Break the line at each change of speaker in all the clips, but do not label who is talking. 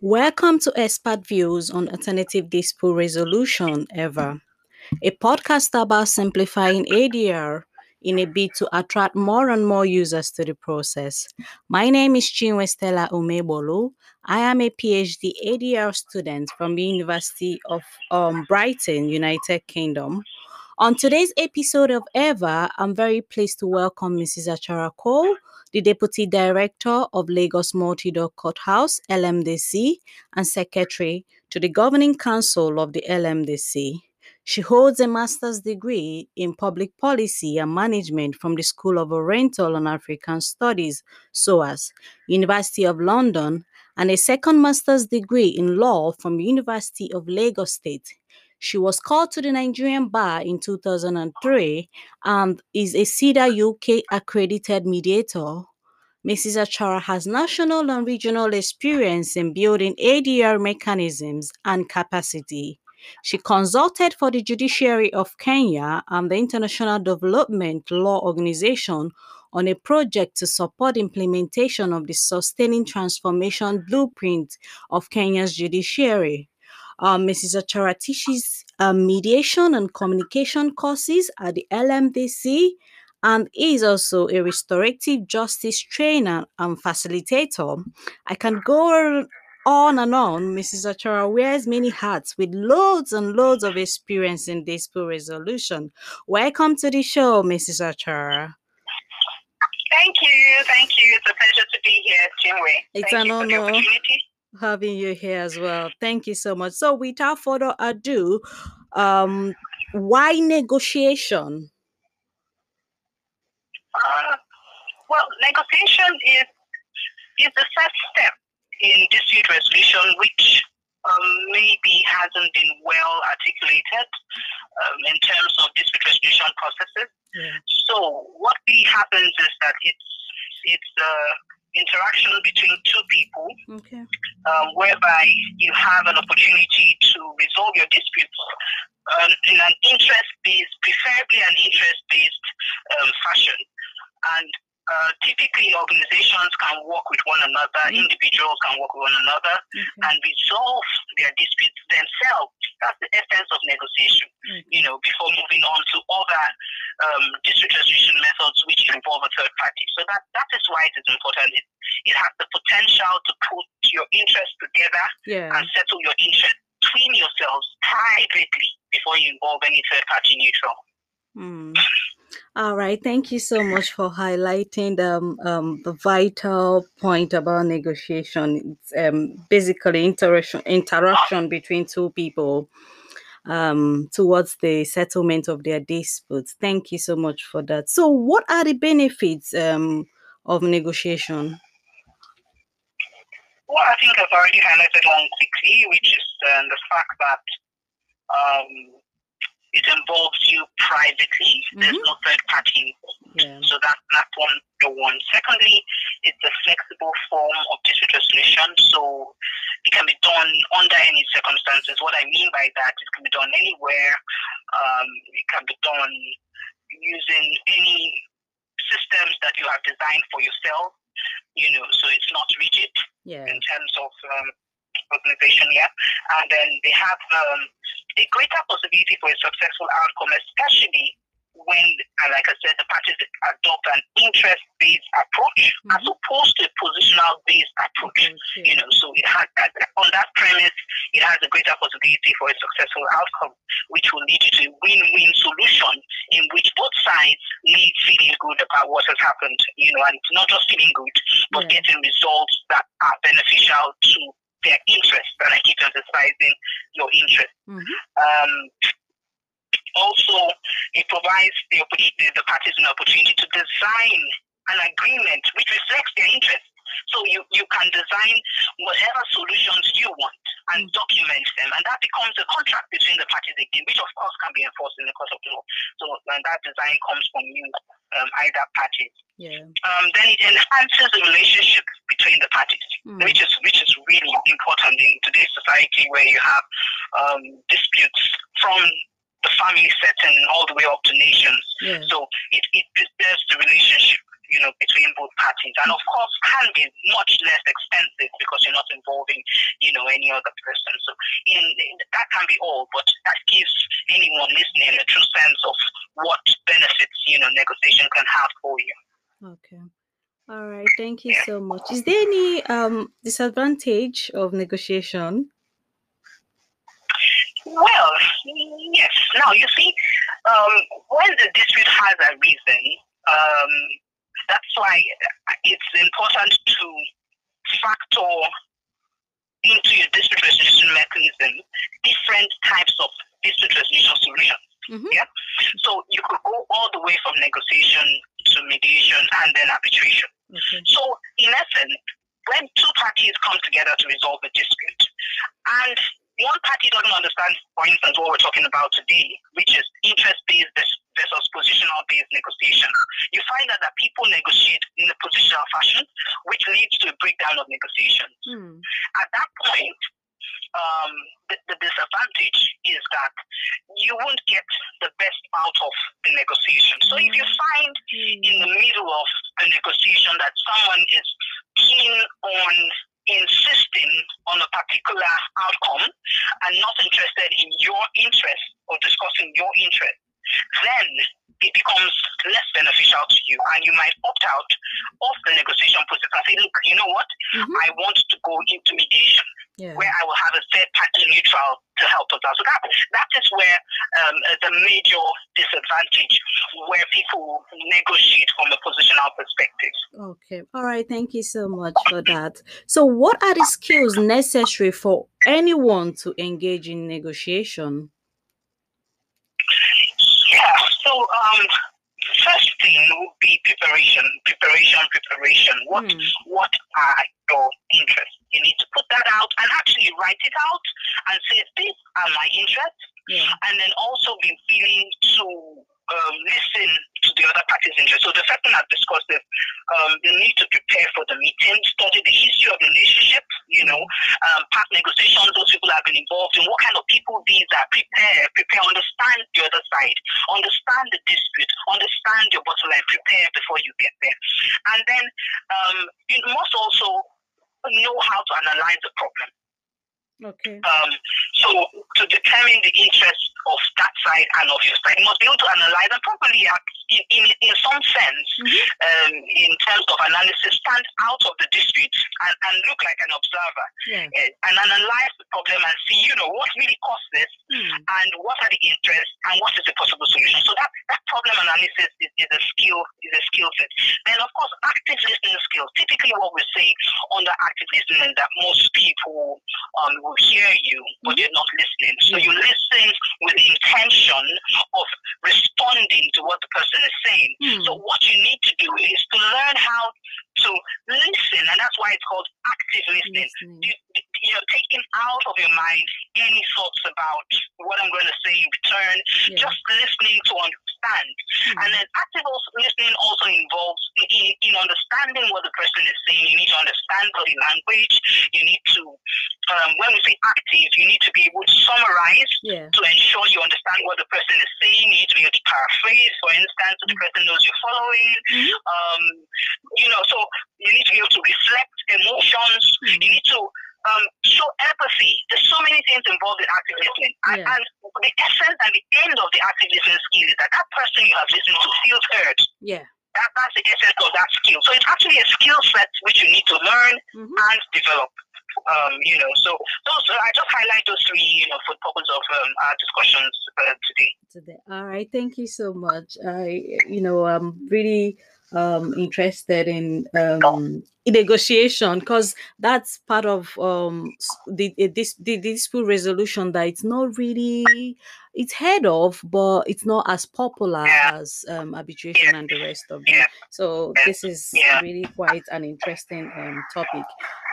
Welcome to Expert Views on Alternative Dispute Resolution EVA, a podcast about simplifying ADR in a bid to attract more and more users to the process. My name is Chinwe Stella Umebolu. I am a PhD ADR student from the University of um, Brighton, United Kingdom. On today's episode of EVA, I'm very pleased to welcome Mrs. Achara Cole, the Deputy Director of Lagos Multi-Door Courthouse, LMDC, and Secretary to the Governing Council of the LMDC. She holds a master's degree in public policy and management from the School of Oriental and African Studies, SOAS, University of London, and a second master's degree in law from University of Lagos State. She was called to the Nigerian bar in 2003 and is a CEDR UK accredited mediator. Mrs. Achara has national and regional experience in building ADR mechanisms and capacity. She consulted for the Judiciary of Kenya and the International Development Law Organization on a project to support implementation of the Sustaining Transformation Blueprint of Kenya's judiciary. Um, Mrs. Achara teaches um, mediation and communication courses at the LMDC and is also a restorative justice trainer and facilitator. I can go on and on. Mrs. Achara wears many hats with loads and loads of experience in dispute resolution. Welcome to the show, Mrs. Achara.
Thank you. Thank you. It's a pleasure to be here, Chinwe.
It's
Thank
an
you for the
honor. Having you here as well. Thank you so much. So, without further ado, um, why negotiation?
Uh, well, negotiation is is the first step in dispute resolution, which um, maybe hasn't been well articulated um, in terms of dispute resolution processes.
Yeah.
So, what really happens is that it's it's uh, interaction between two people
Okay.
um, whereby you have an opportunity to resolve your disputes um, in an interest-based, preferably an interest-based um, fashion. And uh, typically, organizations can work with one another,
Mhm.
individuals can work with one another,
Okay.
and resolve their disputes themselves. That's the essence of negotiation. You know, before moving on to other um, dispute resolution methods which involve a third party. So that that is why it is important. It, it has the potential to put your interests together
Yeah.
and settle your interests between yourselves privately before you involve any third party neutral.
Mm. All right. Thank you so much for highlighting the, um, um, the vital point about negotiation. It's um, basically interaction interaction between two people um, towards the settlement of their disputes. Thank you so much for that. So, what are the benefits um, of negotiation?
Well, I think I've already highlighted one quickly, which is um, the fact that um, it involves you privately. There's
Mhm.
no third party
Yeah.
So that, that's one the one. Secondly, it's a flexible form of dispute resolution, so it can be done under any circumstances. What I mean by that, it can be done anywhere. Um, it can be done using any systems that you have designed for yourself. You know, so it's not rigid
Yeah.
in terms of um, organization yeah. And then they have um, a greater possibility for a successful outcome, especially uh, like I said, the parties adopt an interest-based approach as
Mhm.
opposed to a positional-based approach. You know, so it has that, on that premise, it has a greater possibility for a successful outcome, which will lead you to a win-win solution in which both sides leave feeling good about what has happened. You know, and not just feeling good, but
Yeah.
getting results that are beneficial to their interests. And I keep emphasizing your interest.
Mhm.
Um, also, it provides the, the parties an opportunity to design an agreement which reflects their interests. So you, you can design whatever solutions you want and document them, and that becomes a contract between the parties again, which of course can be enforced in the court of law. So and that design comes from you, um, either parties
Yeah.
um, then it enhances the relationship between the parties,
Mm.
which is which is really important in today's society where you have um, disputes from the family setting all the way up to nations.
Yeah.
So it, it preserves the relationship you know, between both parties. And of course, can be much less expensive because you're not involving, you know, any other person. So in, in, that can be all, but that gives anyone listening a true sense of what benefits, you know, negotiation can have for you.
Okay. All right. Thank you so much. Is there any um disadvantage of negotiation?
Well, yes. Now you see, um, when the dispute has a reason, um, that's why it's important to factor into your dispute resolution mechanism different types of dispute resolution solutions. Mm-hmm. Yeah. So you could go all the way from negotiation to mediation and then arbitration. Okay. So in essence, when two parties come together to resolve a dispute, and one party doesn't understand, for instance, what we're talking about today, which is interest-based versus positional-based negotiation. You find that, that people negotiate in a positional fashion, which leads to a breakdown of negotiations. Hmm. At that point, um, the, the, disadvantage is that you won't get the best out of the negotiation. So if you hmm. find hmm. in the middle of the negotiation that someone is keen on insisting on a particular outcome and not interested in your interest or discussing your interest, then it becomes less beneficial to you and you might opt out of the negotiation process and say, look, you know what? Mm-hmm. I want to go into mediation yeah. where I will have a third party neutral to help us out. So that that is where um, the major disadvantage, where people negotiate from a positional perspective.
Okay, all right. Thank you so much for that. So, what are the skills necessary for anyone to engage in negotiation?
Yeah. So, um, first thing would be preparation, preparation, preparation. What mm. what are your interests? You need to put that out and actually write it out and say, these are my interests. Yeah. And then also be willing to um, listen to the other party's interest. So the first thing I've discussed is um, the need to prepare for the meeting, study the history of the relationship, you know, um, past negotiations, those people have been involved in, what kind of people these are, prepare, prepare, understand the other side, understand the dispute, understand your bottom line, prepare before you get there. And then um, you must also know how to analyze the problem.
Okay.
Um, so to determine the interest of that side and of your side, you must be able to analyze and properly, in, in, in some sense, mm-hmm. um, in terms of analysis, stand out of the dispute and, and look like an observer yeah. uh, and analyze the problem and see, you know, what really caused this mm. and what are the interests and what is the possible solution. So that, that problem analysis is, is a skill is a skill set. Then of course active listening skills. Typically what we say under active listening that most people um, will hear you, but mm-hmm. you're not listening. So you listen with the intention of responding to what the person is saying. Mm. So what you need to do is to learn how to listen, and that's why it's called active listening. listening. You, you're taking out of your mind any thoughts about what I'm going to say in return, yeah. just listening to understand. Mm-hmm. And then active also, listening also involves in, in, understanding what the person is saying. You need to understand body language. You need to, um, when we say active, you need to be able to summarize yeah. to ensure you understand what the person is saying. You need to be able to paraphrase, for instance, so the mm-hmm. person knows you're following. Mm-hmm. Um, you know, so you need to be able to reflect emotions. Mm-hmm. You need to um, show empathy. There's so many things involved in active listening. And, yeah. and, the essence and the end of the active listening skill is that that person you have listened to feels heard.
Yeah.
That, that's the essence of that skill. So it's actually a skill set which you need to learn mm-hmm. and develop. Um, you know, so those I just highlight those three, you know, for the purpose of um, our discussions uh, today.
Today, all right. Thank you so much. I, you know, I'm really um interested in um negotiation because that's part of um the, this the dispute resolution that it's not really it's heard of but it's not as popular as um arbitration and the rest of them so this is really quite an interesting um topic.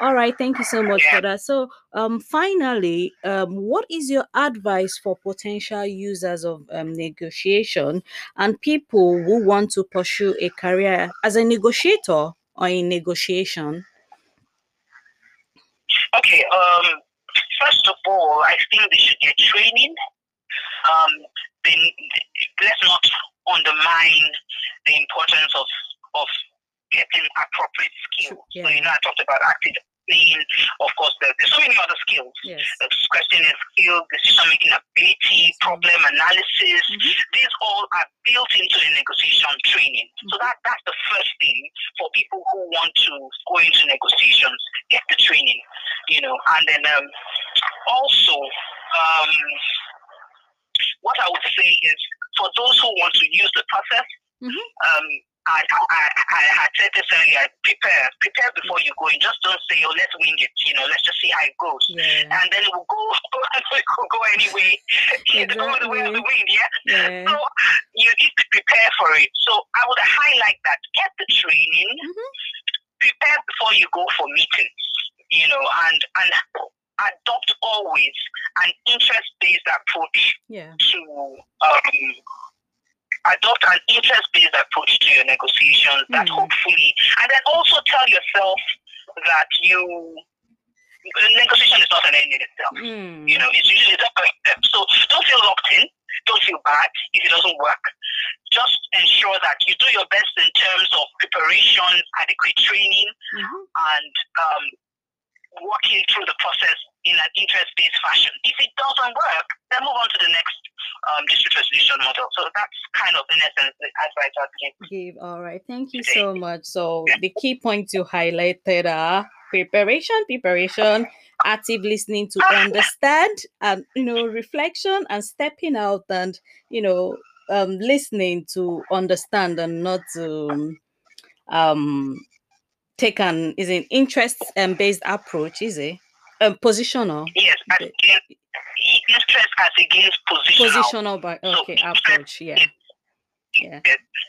All right thank you so much for that. So um finally um what is your advice for potential users of um, negotiation and people who want to pursue a career as a negotiator or in negotiation?
Okay, um, first of all, I think they should get training. Um, they, let's not undermine the importance of, of getting appropriate skills.
Yeah.
So, you know, I talked about active listening. Of course, there, there's so many other skills.
Yes.
The questioning skills, decision making ability, problem analysis.
Mhm.
These all are built into the negotiation training. So that that's the first thing for people who want to go into negotiations. Get the training, you know, and then um, also um, what I would say is for those who want to use the process,
Mhm.
um, I, I, I had said this earlier, prepare, prepare before you go in. Just don't say, oh, let's wing it, you know, let's just see how it goes.
Yeah.
And then it will go, it will go anyway, you know, the way of the wind, yeah?
Yeah.
So you need to prepare for it. So I would highlight that. Get the training,
Mhm.
prepare before you go for meetings, you know, and, and adopt always an interest-based approach
Yeah.
to um, adopt an interest-based approach to your negotiations that
Mm.
hopefully and then also tell yourself that you negotiation is not an end in itself
Mm.
you know it's usually the first step so don't feel locked in don't feel bad if it doesn't work just ensure that you do your best in terms of preparation adequate training
Mhm.
and um, working through the process in an interest-based fashion. If it doesn't work, then move on to the next um, dispute resolution model. So that's kind of in essence the advice I'd give.
All right. Thank you
today.
so much. So the key points you highlighted are preparation, preparation, active listening to understand, and you know, reflection and stepping out and you know, um, listening to understand and not to um take an is an interest um, based approach, is it? Um, positional.
Yes, as
The-
against, interest as against positional.
Positional
So
okay
interest
approach, yeah. Yeah.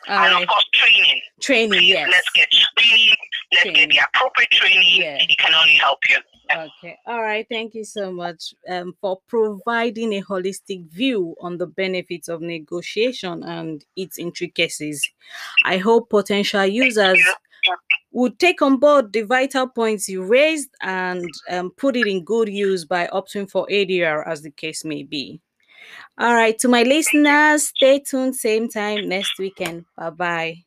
And
right.
of course, training.
Training,
Please,
yes.
Let's get training. Let's
Training.
get the appropriate training.
Yeah.
It can only help you.
Okay. All right. Thank you so much um, for providing a holistic view on the benefits of negotiation and its intricacies. I hope potential users would take on board the vital points you raised and um, put it in good use by opting for ADR, as the case may be. All right. To my listeners, stay tuned, same time next weekend. Bye bye.